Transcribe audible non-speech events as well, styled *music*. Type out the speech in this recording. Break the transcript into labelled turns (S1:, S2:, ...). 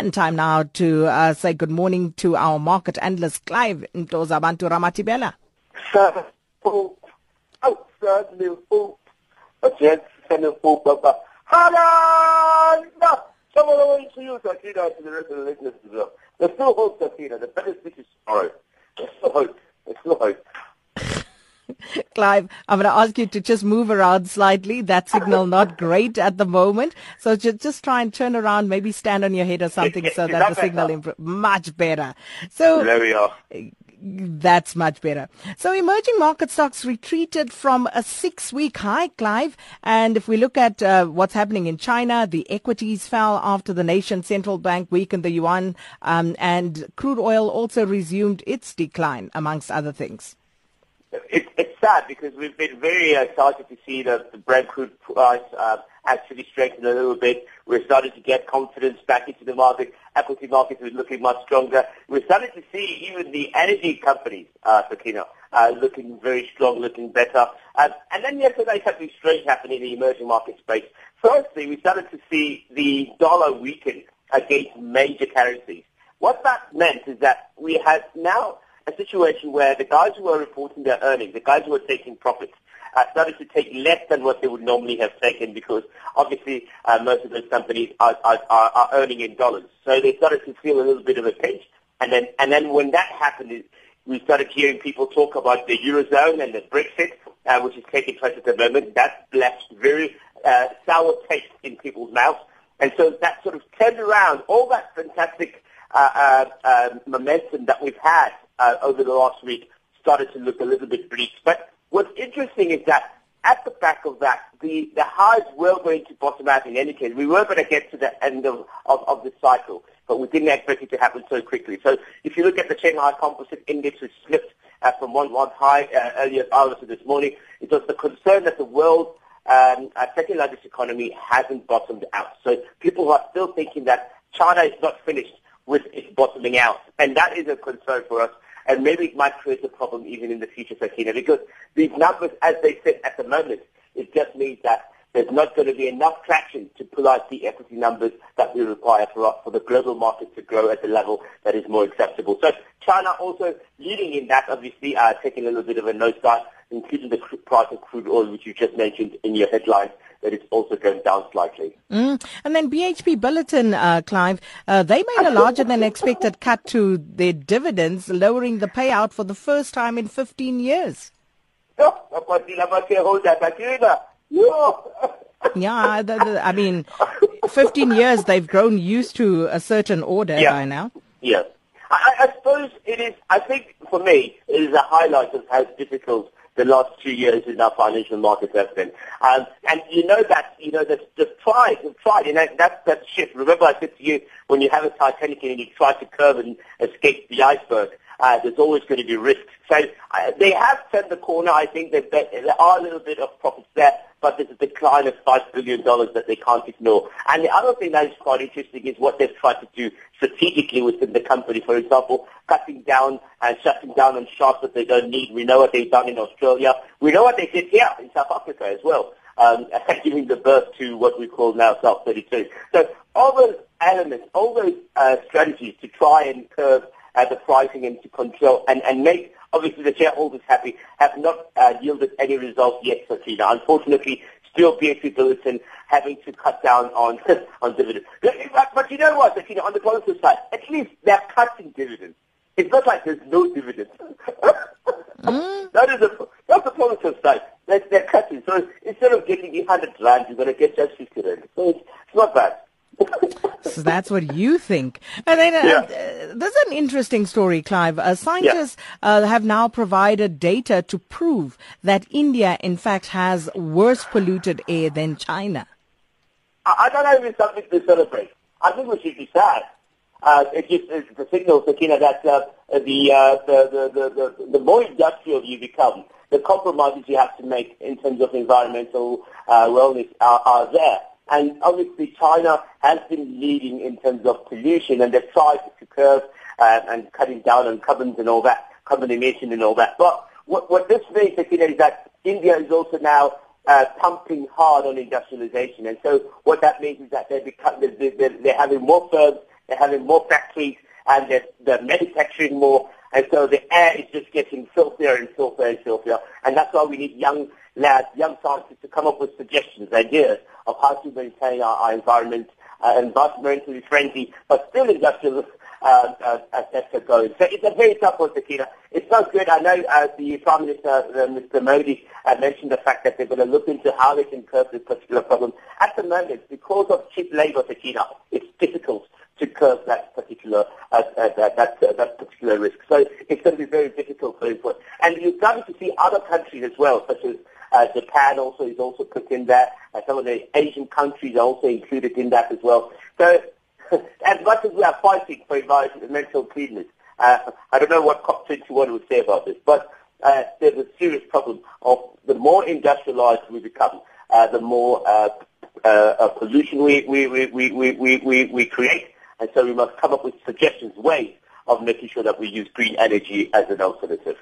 S1: And time now to uh, say good morning to our market analyst, Clive Ntozabantu Ramathibela.
S2: Sir, oh, oh, certainly, oh, yes, certainly, oh, Baba. Haranda! Someone over to you, Sakina, to the rest of the listeners as well. There's still hope, Sakina. The better speech is tomorrow. There's still hope. There's still hope. *laughs*
S1: Clive, I'm going to ask you to just move around slightly. That signal not great at the moment. So just, just try and turn around, maybe stand on your head or something so that the signal improves. Much better. So
S2: there we are.
S1: That's much better. So emerging market stocks retreated from a six-week high, Clive. And if we look at uh, what's happening in China, the equities fell after the nation's central bank weakened the yuan, um, and crude oil also resumed its decline, amongst other things.
S2: It, it's sad because we've been very excited to see the, the Brent crude price uh, actually strengthen a little bit. We're starting to get confidence back into the market. Equity markets are looking much stronger. We're starting to see even the energy companies, uh, Sakina, uh, looking very strong, looking better. Um, and then yesterday something strange happened in the emerging market space. Firstly, we started to see the dollar weaken against major currencies. What that meant is that we have now a situation where the guys who are reporting their earnings, the guys who are taking profits, uh, started to take less than what they would normally have taken because obviously uh, most of those companies are, are, are, earning in dollars. So they started to feel a little bit of a pinch. And then, and then when that happened, we started hearing people talk about the Eurozone and the Brexit, uh, which is taking place at the moment. That left very uh, sour taste in people's mouths. And so that sort of turned around all that fantastic uh, uh, uh, momentum that we've had uh, over the last week started to look a little bit bleak. But what's interesting is that at the back of that, the, the highs were going to bottom out in any case. We were going to get to the end of, of, of the cycle, but we didn't expect it to happen so quickly. So if you look at the Shanghai Composite Index, which slipped uh, from one, one high uh, earlier hours of this morning, it was the concern that the world um, uh, second largest economy hasn't bottomed out. So people are still thinking that China is not finished with its bottoming out. And that is a concern for us and maybe it might create a problem even in the future, Sakina, because these numbers, as they sit at the moment, it just means that there's not going to be enough traction to pull out the equity numbers that we require for, for the global market to grow at a level that is more acceptable. So China also leading in that, obviously, uh, taking a little bit of a nosedive, including the price of crude oil, which you just mentioned in your headlines that it's also going down slightly.
S1: Mm. And then BHP Billiton, uh, Clive, uh, they made a larger than expected *laughs* cut to their dividends, lowering the payout for the first time in 15 years. *laughs*
S2: yeah,
S1: the, the, I mean, 15 years they've grown used to a certain order
S2: yeah.
S1: by now.
S2: Yes. I, I suppose it is, I think for me, it is a highlight of how difficult the last two years in our financial markets have been. Um, and you know that, you know, that the tried, the tried, and that, that's that shift. Remember I said to you, when you have a Titanic and you try to curve and escape the iceberg, uh, there's always going to be risks. So uh, they have turned the corner. I think that there are a little bit of profits there, but there's a decline of $5 billion that they can't ignore. And the other thing that is quite interesting is what they've tried to do strategically within the company. For example, cutting down and shutting down on shops that they don't need. We know what they've done in Australia. We know what they did here in South Africa as well, um, *laughs* giving the birth to what we call now South 32. So all those elements, all those uh, strategies to try and curb uh, the pricing into control and, and make obviously the shareholders happy have not uh, yielded any results yet, Sakina. Unfortunately, still BHP Billiton having to cut down on *laughs* on dividends. But, but you know what, Sakina, on the positive side, at least they're cutting dividends. It's not like there's no dividends. *laughs* mm. That is a, that's the positive side. They're, they're cutting. So instead of getting 100 rand, you're going to get just 50 rand. So it's, it's not bad. *laughs*
S1: so that's what you think. And then uh, yeah. uh, there's an interesting story, Clive. Uh, scientists yeah. uh, have now provided data to prove that India, in fact, has worse polluted air than China.
S2: I, I don't know if it's something to celebrate. I think we should be sad. Uh, it gives it's a signal, Sakina, that uh, the, uh, the, the, the, the more industrial you become, the compromises you have to make in terms of environmental uh, wellness are, are there. And obviously China has been leading in terms of pollution and they've tried to curb uh, and cutting down on carbons and all that, carbon emission and all that. But what, what this means, you know, is that India is also now uh, pumping hard on industrialization. And so what that means is that they're, become, they're, they're, they're having more firms they're having more factories, and they're, they're manufacturing more, and so the air is just getting filthier and filthier and filthier. And that's why we need young lads, young scientists to come up with suggestions, ideas of how to maintain our, our environment, uh, environmentally friendly, but still industrial uh, uh, sector going. So it's a very tough one, Sakina. It's not good. I know uh, the Prime Minister, uh, Mr. Modi, uh, mentioned the fact that they're going to look into how they can curb this particular problem. At the moment, because of cheap labor, Sakina, it's difficult to curb that particular uh, uh, that that, uh, that particular risk. So it's going to be very difficult going forward. And you're starting to see other countries as well, such as uh, Japan also is also put in there. Uh, some of the Asian countries are also included in that as well. So *laughs* as much as we are fighting for environmental cleanness, uh, I don't know what COP21 would say about this, but uh, there's a serious problem of the more industrialized we become, uh, the more uh, uh, pollution we, we, we, we, we, we, we create. And so we must come up with suggestions, ways of making sure that we use green energy as an alternative.